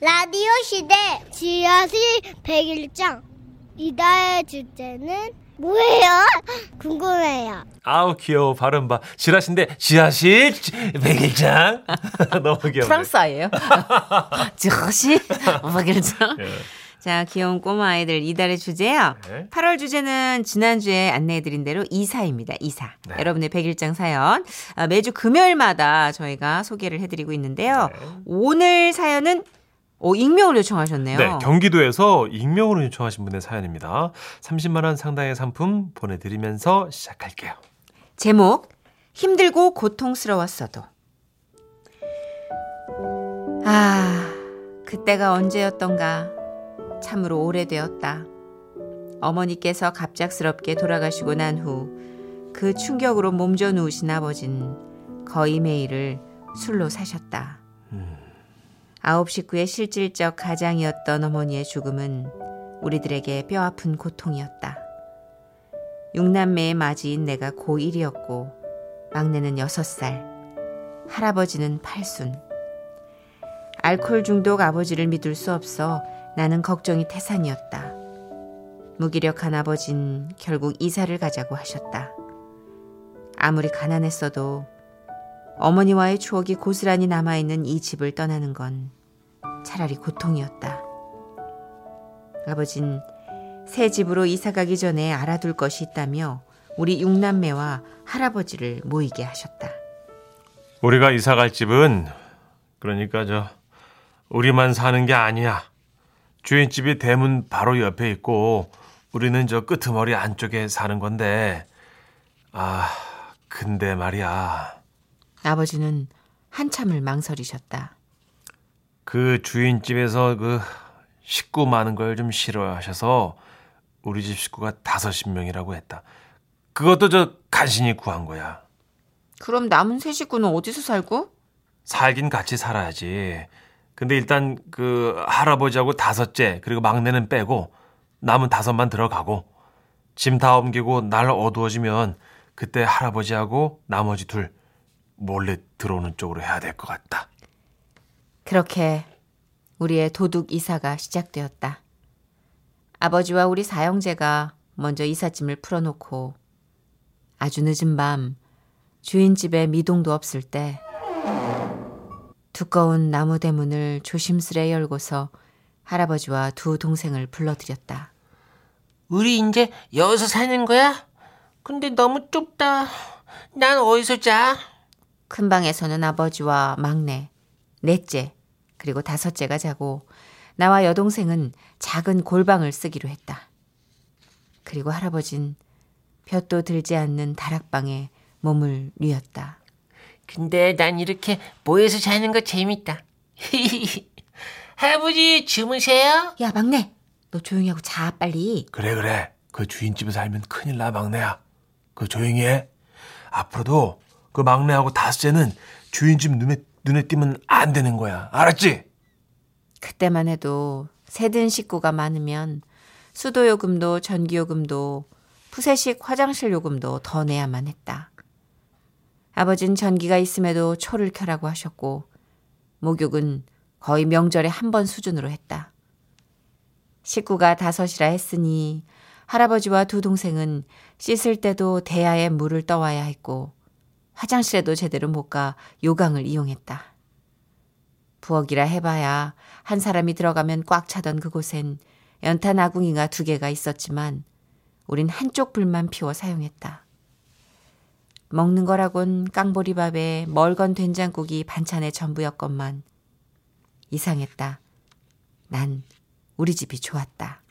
라디오 시대 지하실 101장 이다의 주제는 뭐예요? 궁금해요. 아우 귀여워 발음 봐. 지라신데 지하실 백일장 너무 귀여워. 프랑스 아예요. 지하시 박일장. 예. 자, 귀여운 꼬마 아이들 이달의 주제요. 네. 8월 주제는 지난주에 안내해드린 대로 이사입니다. 이사. 네. 여러분의 백일장 사연. 아, 매주 금요일마다 저희가 소개를 해드리고 있는데요. 네. 오늘 사연은 오, 익명을 요청하셨네요. 네, 경기도에서 익명으로 요청하신 분의 사연입니다. 30만 원 상당의 상품 보내드리면서 시작할게요. 제목 힘들고 고통스러웠어도 아 그때가 언제였던가 참으로 오래되었다 어머니께서 갑작스럽게 돌아가시고 난 후 그 충격으로 몸져 누우신 아버진 거의 매일을 술로 사셨다 아홉 식구의 실질적 가장이었던 어머니의 죽음은 우리들에게 뼈아픈 고통이었다 육남매의 맞이인 내가 고1이었고 막내는 6살, 할아버지는 8순. 알코올 중독 아버지를 믿을 수 없어 나는 걱정이 태산이었다. 무기력한 아버진 결국 이사를 가자고 하셨다. 아무리 가난했어도 어머니와의 추억이 고스란히 남아있는 이 집을 떠나는 건 차라리 고통이었다. 아버진 새 집으로 이사 가기 전에 알아둘 것이 있다며 우리 육남매와 할아버지를 모이게 하셨다. 우리가 이사 갈 집은 그러니까 저 우리만 사는 게 아니야. 주인집이 대문 바로 옆에 있고 우리는 저 끄트머리 안쪽에 사는 건데 아 근데 말이야 아버지는 한참을 망설이셨다. 그 주인집에서 그 식구 많은 걸 좀 싫어하셔서 우리 집 식구가 다섯십 명이라고 했다. 그것도 저 간신히 구한 거야. 그럼 남은 세 식구는 어디서 살고? 살긴 같이 살아야지. 근데 일단 그 할아버지하고 다섯째 그리고 막내는 빼고 남은 다섯만 들어가고 짐 다 옮기고 날 어두워지면 그때 할아버지하고 나머지 둘 몰래 들어오는 쪽으로 해야 될 것 같다. 그렇게 우리의 도둑 이사가 시작되었다. 아버지와 우리 사형제가 먼저 이삿짐을 풀어놓고 아주 늦은 밤 주인집에 미동도 없을 때 두꺼운 나무 대문을 조심스레 열고서 할아버지와 두 동생을 불러들였다. 우리 이제 여기서 사는 거야? 근데 너무 좁다. 난 어디서 자? 큰 방에서는 아버지와 막내, 넷째, 그리고 다섯째가 자고 나와 여동생은 작은 골방을 쓰기로 했다. 그리고 할아버진 볕도 들지 않는 다락방에 몸을 뉘었다. 근데 난 이렇게 모여서 자는 거 재밌다. 할아버지 주무세요? 야 막내, 너 조용히 하고 자 빨리. 그래 그래. 그 주인집에 살면 큰일 나 막내야. 그 조용히 해. 앞으로도 그 막내하고 다섯째는 주인집 눈에 눈에 띄면 안 되는 거야. 알았지? 그때만 해도 세든 식구가 많으면 수도 요금도 전기 요금도 푸세식 화장실 요금도 더 내야만 했다. 아버진 전기가 있음에도 초를 켜라고 하셨고 목욕은 거의 명절에 한 번 수준으로 했다. 식구가 다섯이라 했으니 할아버지와 두 동생은 씻을 때도 대야에 물을 떠와야 했고 화장실에도 제대로 못 가 요강을 이용했다. 부엌이라 해봐야 한 사람이 들어가면 꽉 차던 그곳엔 연탄 아궁이가 두 개가 있었지만 우린 한쪽 불만 피워 사용했다. 먹는 거라곤 깡보리밥에 멀건 된장국이 반찬의 전부였건만 이상했다. 난 우리 집이 좋았다.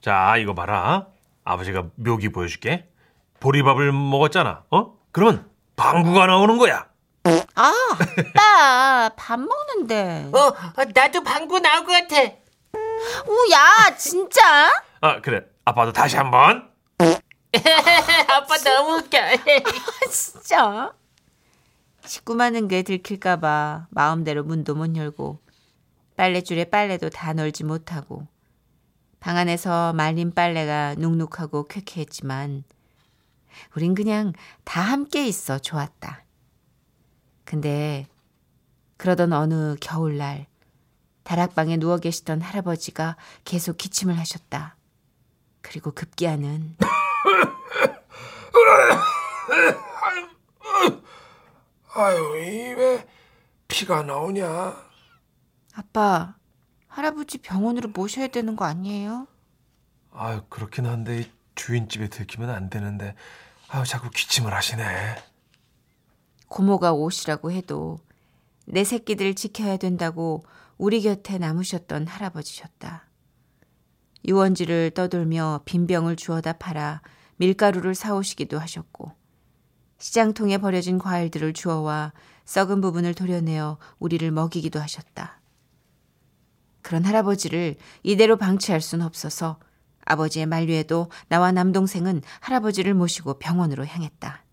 자, 이거 봐라. 아버지가 묘기 보여줄게. 보리밥을 먹었잖아. 어? 그러면 방구가 나오는 거야. 아, 아빠 밥 먹는데. 어, 어, 나도 방구 나올 것 같아. 오야 진짜? 아, 그래. 아빠도 다시 한번. 아빠 너무 웃겨. 진짜? 식구 많은 게 들킬까봐 마음대로 문도 못 열고 빨래줄에 빨래도 다 널지 못하고 방 안에서 말린 빨래가 눅눅하고 쾌쾌했지만 우린 그냥 다 함께 있어 좋았다. 근데 그러던 어느 겨울날 다락방에 누워 계시던 할아버지가 계속 기침을 하셨다. 그리고 급기야는 아유, 이왜 피가 나오냐? 아빠, 할아버지 병원으로 모셔야 되는 거 아니에요? 아유, 그렇긴 한데 주인집에 들키면 안 되는데 아유, 자꾸 기침을 하시네. 고모가 오시라고 해도 내 새끼들 지켜야 된다고 우리 곁에 남으셨던 할아버지셨다. 유원지를 떠돌며 빈병을 주워다 팔아 밀가루를 사오시기도 하셨고 시장통에 버려진 과일들을 주워와 썩은 부분을 도려내어 우리를 먹이기도 하셨다. 그런 할아버지를 이대로 방치할 순 없어서 아버지의 만류에도 나와 남동생은 할아버지를 모시고 병원으로 향했다.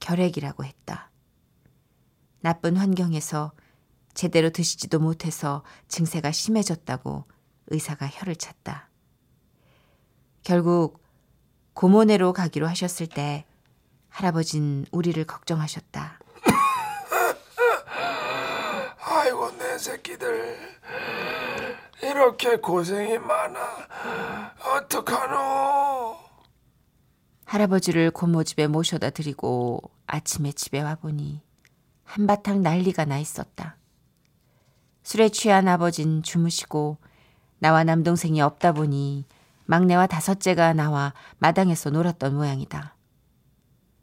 결핵이라고 했다. 나쁜 환경에서 제대로 드시지도 못해서 증세가 심해졌다고 의사가 혀를 찼다. 결국 고모네로 가기로 하셨을 때 할아버진 우리를 걱정하셨다. 아이고, 내 새끼들. 이렇게 고생이 많아. 어떡하노? 할아버지를 고모 집에 모셔다 드리고 아침에 집에 와보니 한바탕 난리가 나 있었다. 술에 취한 아버진 주무시고 나와 남동생이 없다 보니 막내와 다섯째가 나와 마당에서 놀았던 모양이다.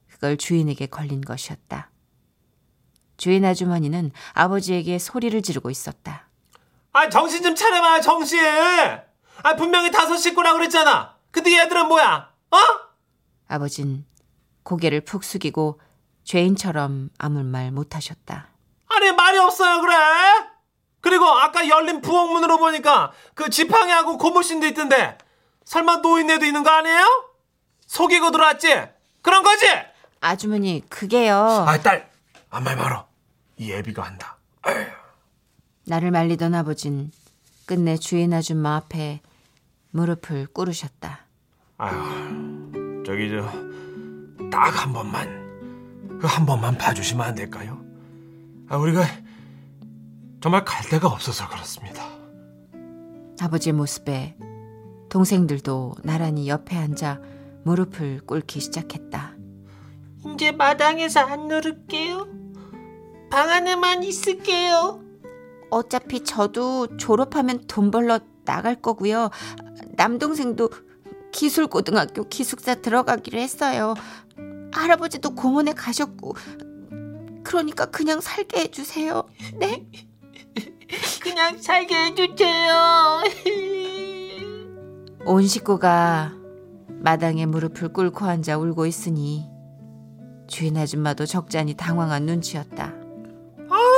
그걸 주인에게 걸린 것이었다. 주인 아주머니는 아버지에게 소리를 지르고 있었다. 아, 정신 좀 차려봐, 정신! 아, 분명히 다섯 식구라 그랬잖아. 근데 얘들은 뭐야? 어? 아버진 고개를 푹 숙이고 죄인처럼 아무 말 못하셨다. 아니, 말이 없어요, 그래? 그리고 아까 열린 부엌문으로 보니까 그 지팡이하고 고무신도 있던데 설마 노인네도 있는 거 아니에요? 속이고 들어왔지? 그런 거지? 아주머니 그게요. 아, 딸! 아무 말 말어. 이 애비가 한다. 아휴. 나를 말리던 아버진 끝내 주인 아줌마 앞에 무릎을 꿇으셨다. 아휴, 저기 저 딱 한 번만 그 한 번만 봐주시면 안 될까요? 아, 우리가 정말 갈 데가 없어서 그렇습니다. 아버지의 모습에 동생들도 나란히 옆에 앉아 무릎을 꿇기 시작했다. 이제 마당에서 안 누를게요. 방 안에만 있을게요. 어차피 저도 졸업하면 돈 벌러 나갈 거고요. 남동생도 기술고등학교 기숙사 들어가기로 했어요. 할아버지도 공원에 가셨고 그러니까 그냥 살게 해주세요. 네? 그냥 살게 해주세요. 온 식구가 마당에 무릎을 꿇고 앉아 울고 있으니 주인 아줌마도 적잖이 당황한 눈치였다.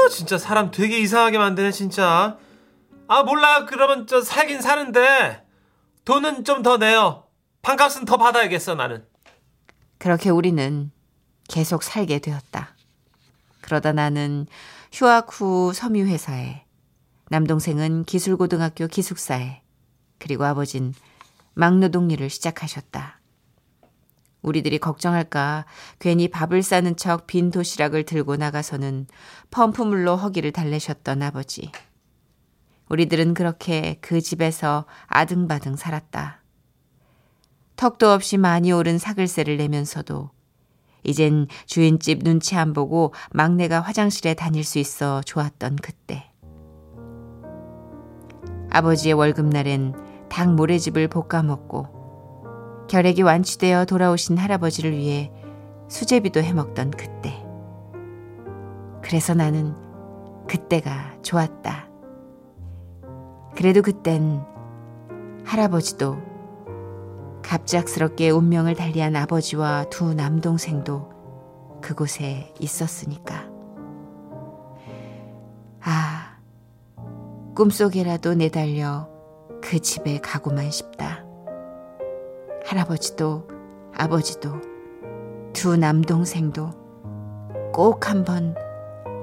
아, 진짜 사람 되게 이상하게 만드네, 진짜. 아, 몰라. 그러면 저 살긴 사는데 돈은 좀 더 내요. 반값은 더 받아야겠어, 나는. 그렇게 우리는 계속 살게 되었다. 그러다 나는 휴학 후 섬유회사에, 남동생은 기술고등학교 기숙사에, 그리고 아버진 막노동 일을 시작하셨다. 우리들이 걱정할까 괜히 밥을 싸는 척 빈 도시락을 들고 나가서는 펌프물로 허기를 달래셨던 아버지. 우리들은 그렇게 그 집에서 아등바등 살았다. 턱도 없이 많이 오른 사글세를 내면서도 이젠 주인집 눈치 안 보고 막내가 화장실에 다닐 수 있어 좋았던 그때. 아버지의 월급날엔 닭 모래집을 볶아 먹고 결핵이 완치되어 돌아오신 할아버지를 위해 수제비도 해 먹던 그때. 그래서 나는 그때가 좋았다. 그래도 그땐 할아버지도 갑작스럽게 운명을 달리한 아버지와 두 남동생도 그곳에 있었으니까. 아, 꿈속에라도 내달려 그 집에 가고만 싶다. 할아버지도 아버지도 두 남동생도 꼭 한번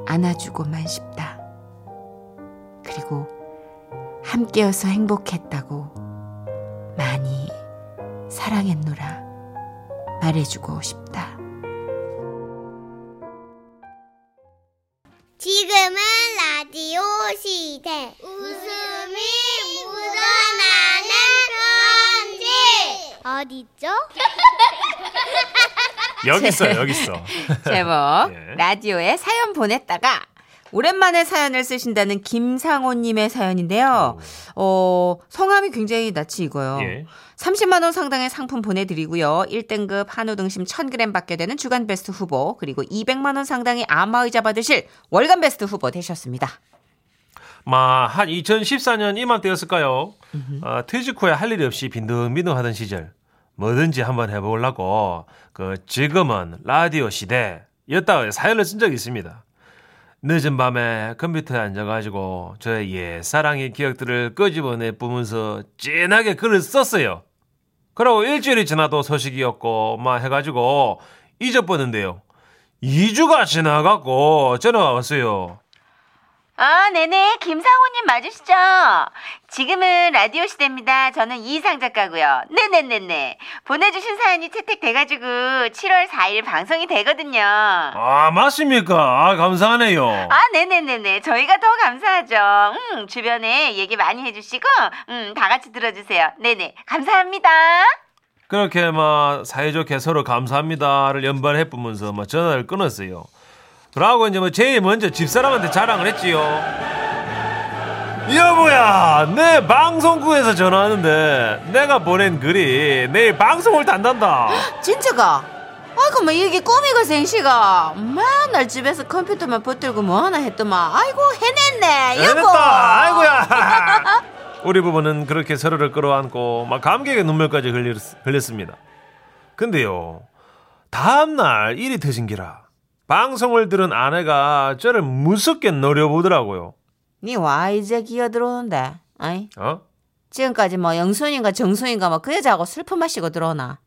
안아주고만 싶다. 그리고 함께여서 행복했다고 많이 사랑했노라 말해주고 싶다. 어디죠? 여기 있어요, 여기 있어. 제목 예. 라디오에 사연 보냈다가 오랜만에 사연을 쓰신다는 김상호님의 사연인데요. 어, 성함이 굉장히 낯이 익어요. 예. 30만 원 상당의 상품 보내드리고요. 1등급 한우 등심 1000g 받게 되는 주간 베스트 후보 그리고 200만 원 상당의 아마의자 받으실 월간 베스트 후보 되셨습니다. 마, 한 2014년 이맘때였을까요? 어, 퇴직 후에 할 일이 없이 빈둥빈둥 하던 시절. 뭐든지 한번 해보려고, 그, 지금은 라디오 시대였다가 사연을 쓴 적이 있습니다. 늦은 밤에 컴퓨터에 앉아가지고 저의 옛사랑의 기억들을 끄집어내 뿜으면서 진하게 글을 썼어요. 그러고 일주일이 지나도 소식이 없고, 막 해가지고 잊어버렸는데요. 2주가 지나갖고 전화가 왔어요. 아, 네네. 김상호님 맞으시죠? 지금은 라디오 시대입니다. 저는 이상 작가고요. 네네네네. 보내주신 사연이 채택돼가지고 7월 4일 방송이 되거든요. 아, 맞습니까? 아, 감사하네요. 아, 네네네네. 저희가 더 감사하죠. 음, 주변에 얘기 많이 해주시고, 음, 다 같이 들어주세요. 네네. 감사합니다. 그렇게 막 사이좋게 서로 감사합니다를 연발해 보면서 막 전화를 끊었어요. 그러고 이제 뭐 제일 먼저 집사람한테 자랑을 했지요. 여보야, 내 방송국에서 전화하는데 내가 보낸 글이 내일 방송을 단단다. 진짜가? 아이고, 뭐, 이게 꿈이고 생시가. 맨날 집에서 컴퓨터만 붙들고 뭐 하나 했더만. 아이고, 해냈네, 여보. 해냈다. 아이고야. 우리 부부는 그렇게 서로를 끌어안고 막 감격의 눈물까지 흘렸, 흘렸습니다. 근데요, 다음날 일이 터진 기라 방송을 들은 아내가 저를 무섭게 노려보더라고요. 니와 이제 기어 들어오는데. 아이, 어? 지금까지 뭐 영순인가 정순인가 뭐그 여자하고 슬픔 마시고 들어오나.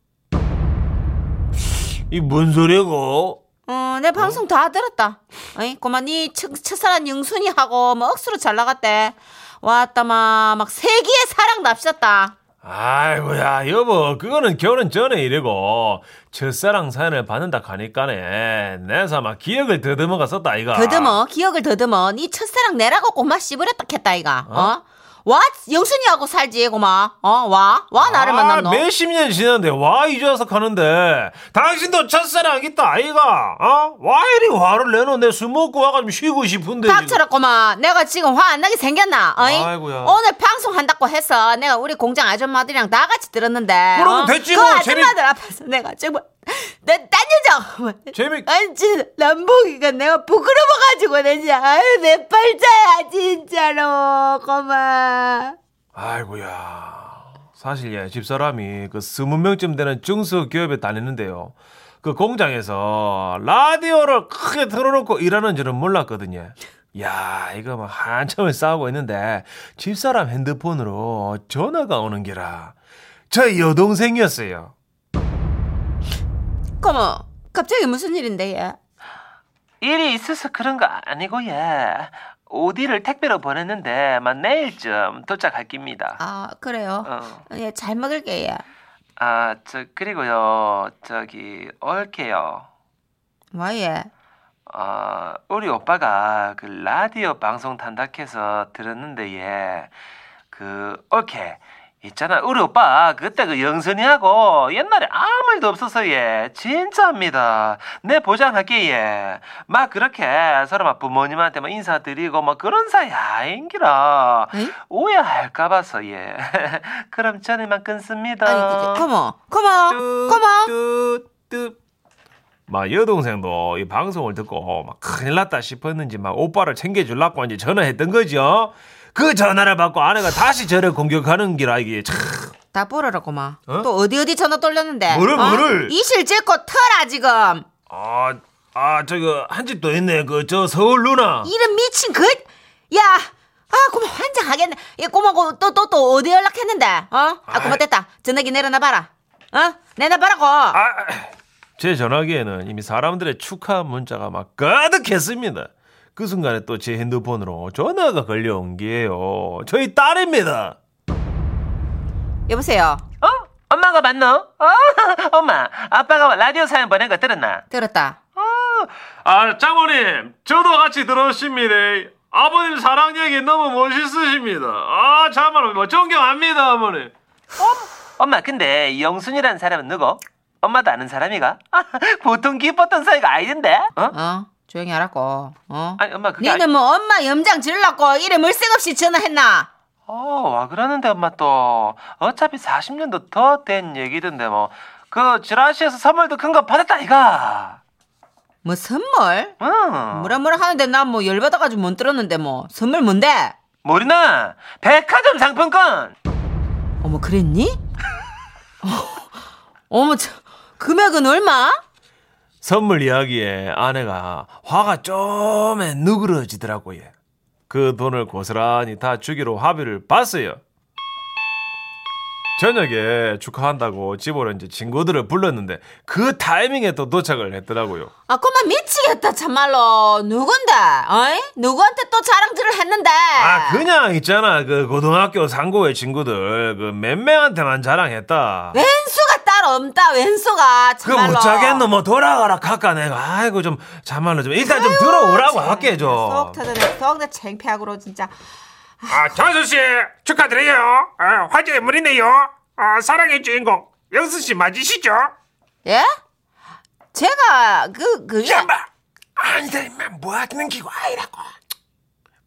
이 뭔 소리고? 어, 내 방송 다 들었다. 아이, 고마 니 첫, 첫사랑 영순이하고 뭐 억수로 잘 나갔대. 왔다 마, 막 세기의 사랑 납셨다. 아이고야 여보 그거는 결혼 전에 이래고 첫사랑 사연을 받는다 하니까네 내사 막 기억을 더듬어가 썼다 이가 더듬어, 기억을 더듬어. 니 첫사랑 내라고 꼬마 씹으랬다 했다, 이가. 어? 와, 영순이하고 살지, 고마. 어, 와. 와, 나를 만났노. 아, 몇십 년 지났는데 와 이제 와서 가는데 당신도 첫사랑 있다 아이가 어? 와 이리 화를 내노 내술 먹고 와가지고 쉬고 싶은데 닥쳐라, 꼬마. 내가 지금 화 안 나게 생겼나? 어이? 아이고야. 오늘 방송 한다고 해서 내가 우리 공장 아줌마들이랑 다 같이 들었는데. 그러면 어? 됐지 그 뭐, 아줌마들 앞에서 내가 정말. 내, 딴 여자. 재밌 아니, 진짜, 남보기가 내가 부끄러워가지고, 내 진짜, 아유, 내 팔자야, 진짜로, 고마. 아이고야. 사실 예 집사람이 그 스무 명쯤 되는 중소기업에 다니는데요. 그 공장에서 라디오를 크게 틀어놓고 일하는 줄은 몰랐거든요. 야 이거 막 한참을 싸우고 있는데 집사람 핸드폰으로 전화가 오는 게라. 저 여동생이었어요 고마. 갑자기 무슨 일인데, 얘? 일이 있어서 그런 거 아니고 예. 오디를 택배로 보냈는데 만 내일쯤 도착할 깁니다. 아, 그래요? 어. 예, 잘 먹을게, 얘. 아, 저 그리고요. 저기 올게요. 와, 얘. 어, 우리 오빠가 그 라디오 방송 탄다해서 들었는데 예. 그 오케이. 있잖아. 우리 오빠 그때 그 영선이하고 옛날에 아무 일도 없었어 예. 진짜입니다. 내 보장할게 예. 막 그렇게 서로 막 부모님한테 막 인사드리고 막 그런 사이 아닌기라. 에이? 오해할까 봐서 예. 그럼 전에만 끊습니다. 아니. 고마. 고마. 뚜뚜 막 여동생도 이 방송을 듣고 막 큰일 났다 싶었는지 막 오빠를 챙겨주려고 이제 전화했던 거죠. 그 전화를 받고 아내가 다시 저를 공격하는 기라 이게 참다 뿌려라, 고마. 어? 또 어디 어디 전화 돌렸는데? 뭐를, 어? 뭐를? 이실 찍고 털아, 지금. 아, 아, 저거, 한집더 있네. 그, 저, 서울 누나. 이런 미친 그, 야, 아, 고마 환장하겠네. 야, 고마, 또, 또, 또, 어디 연락했는데? 어? 아, 고마. 됐다. 전화기 내려놔봐라. 어? 내놔봐라고. 아, 제 전화기에는 이미 사람들의 축하 문자가 막 가득했습니다. 그 순간에 또 제 핸드폰으로 전화가 걸려온 게요. 저희 딸입니다. 여보세요. 어? 엄마가 맞노? 어? 엄마, 아빠가 라디오 사연 보낸 거 들었나? 들었다. 아, 장모님, 저도 같이 들었습니다. 아버님 사랑 얘기 너무 멋있으십니다. 아, 정말 뭐 존경합니다, 어머니. 엄마 근데 영순이라는 사람은 누구? 엄마도 아는 사람이가? 아, 보통 기뻤던 사이가 아니던데? 어? 어? 조용히 하라고. 어? 아니 엄마 그게 니는 뭐 엄마 염장 질렀고 이래 물색없이 전화했나? 어, 와 그러는데 엄마 또 어차피 40년도 더 된 얘기던데 뭐 그 지라시에서 선물도 큰 거 받았다 이가. 뭐 선물? 응. 뭐라 뭐라 하는데 난뭐 열받아가지고 못 들었는데 뭐 선물 뭔데? 모르나? 백화점 상품권. 어머 그랬니? 어, 어머 저, 금액은 얼마? 선물 이야기에 아내가 화가 좀에 누그러지더라고요. 그 돈을 고스란히 다 주기로 합의를 봤어요. 저녁에 축하한다고 집으로 이제 친구들을 불렀는데 그 타이밍에 또 도착을 했더라고요. 아 그만 미치겠다 참말로 누군데? 어이? 누구한테 또 자랑질을 했는데? 아 그냥 있잖아 그 고등학교 상고의 친구들 그 몇 명한테만 자랑했다. 왼수가 없다 왼수가 그 참말로 못 자겠노 뭐 돌아가라 카까 내가 아이고 좀 참말로 좀 일단 좀 들어오라고 할게 속 좀. 터져네 속내 창피하고로 진짜 아, 장수 씨 축하드려요. 아, 화제의 물이네요. 아, 사랑의 주인공 영수 씨 맞으시죠? 예? 제가 그 그게 야, 마 아니다 임마 뭐 하는 기고 아니라고.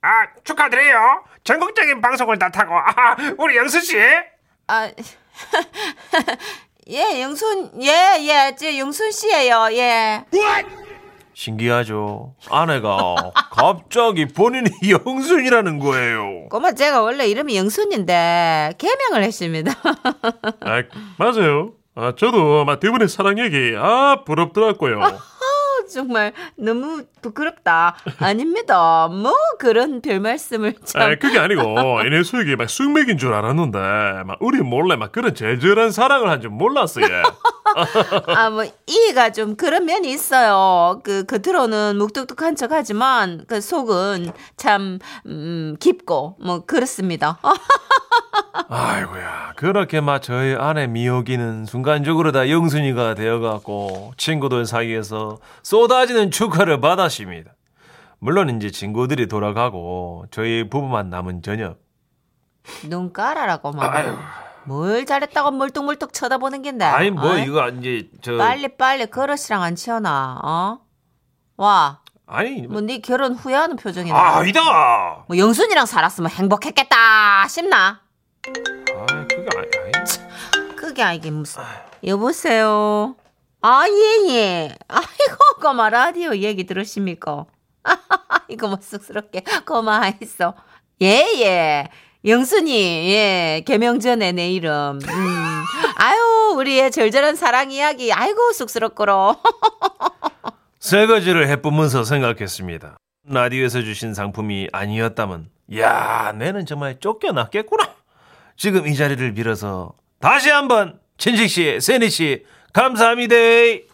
아, 축하드려요. 전국적인 방송을 다 타고 아, 우리 영수 씨. 아, 예, 영순, 예, 예, 저 영순 씨예요, 예. 신기하죠. 아내가 갑자기 본인이 영순이라는 거예요. 꼬마 제가 원래 이름이 영순인데 개명을 했습니다. 아, 맞아요. 아, 저도 막 두 분의 사랑 얘기 아 부럽더라고요. 정말 너무 부끄럽다. 아닙니다. 뭐 그런 별 말씀을 참. 아, 그게 아니고 얘네 수익이 막 숙맥인 줄 알았는데 막 우리 몰래 막 그런 절절한 사랑을 한 줄 몰랐어요. 아, 뭐, 이가 좀 그런 면이 있어요. 그, 겉으로는 묵뚝뚝한 척 하지만, 그 속은 참, 음, 깊고, 뭐, 그렇습니다. 아이고야 그렇게 막 저희 아내 미역이는 순간적으로 다 영순이가 되어갖고 친구들 사이에서 쏟아지는 축하를 받았습니다. 물론 이제 친구들이 돌아가고 저희 부부만 남은 저녁. 눈 깔아라고, 막. 뭘 잘했다고 멀뚱멀뚱 쳐다보는 겐데. 아니 뭐 어이? 이거 이제 저 빨리 빨리 그릇이랑 안 치워놔. 어? 와, 아니 뭐 네 결혼 후회하는 표정이네. 아, 아니다. 뭐 영순이랑 살았으면 행복했겠다 싶나? 아 그게 아니, 아니. 그게 아니게 무슨. 여보세요. 아 예예. 아이고 고마 라디오 얘기 들으십니까? 이거 뭐 쑥스럽게 고마 있어. 예예. 영순이 예 개명 전에 내 이름. 음. 아유 우리의 절절한 사랑 이야기. 아이고 쑥스럽고로. 설거지를 해보면서 생각했습니다. 라디오에서 주신 상품이 아니었다면, 야, 내는 정말 쫓겨났겠구나. 지금 이 자리를 빌어서 다시 한번 진식 씨, 세니 씨, 감사합니다.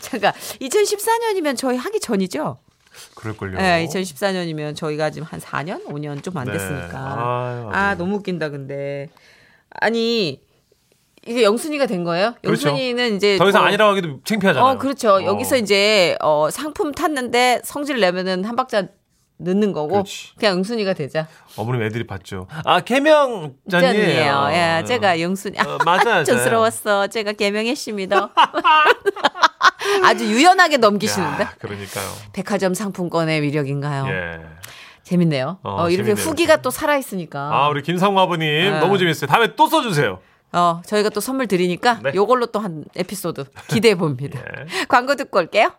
잠깐 2014년이면 저희 하기 전이죠? 그럴걸요. 네, 2014년이면 저희가 지금 한 4년, 5년 좀안 네. 됐으니까. 아유, 아. 너무 웃긴다 근데. 아니 이게 영순이가 된 거예요? 그렇죠. 영순이는 이제 더 이상 뭐- 아니라고 하기도 창피하잖아요. 어, 그렇죠. 어. 여기서 이제 어, 상품 탔는데 성질 내면은 한 박자 넣는 거고 그렇지. 그냥 영순이가 되자. 어머님 애들이 봤죠. 아, 개명 전이에요. 예, 제가 영순이. 어, 맞아요. 촌스러웠어. 제가 개명했습니다. 아주 유연하게 넘기시는데. 야, 그러니까요. 백화점 상품권의 위력인가요? 예. 재밌네요. 어, 어, 이렇게 재밌네요, 후기가. 또 살아 있으니까. 아, 우리 김상무 아버님 네. 너무 재밌어요. 다음에 또 써주세요. 어, 저희가 또 선물 드리니까 네. 요걸로 또 한 에피소드 기대해 봅니다. 예. 광고 듣고 올게요.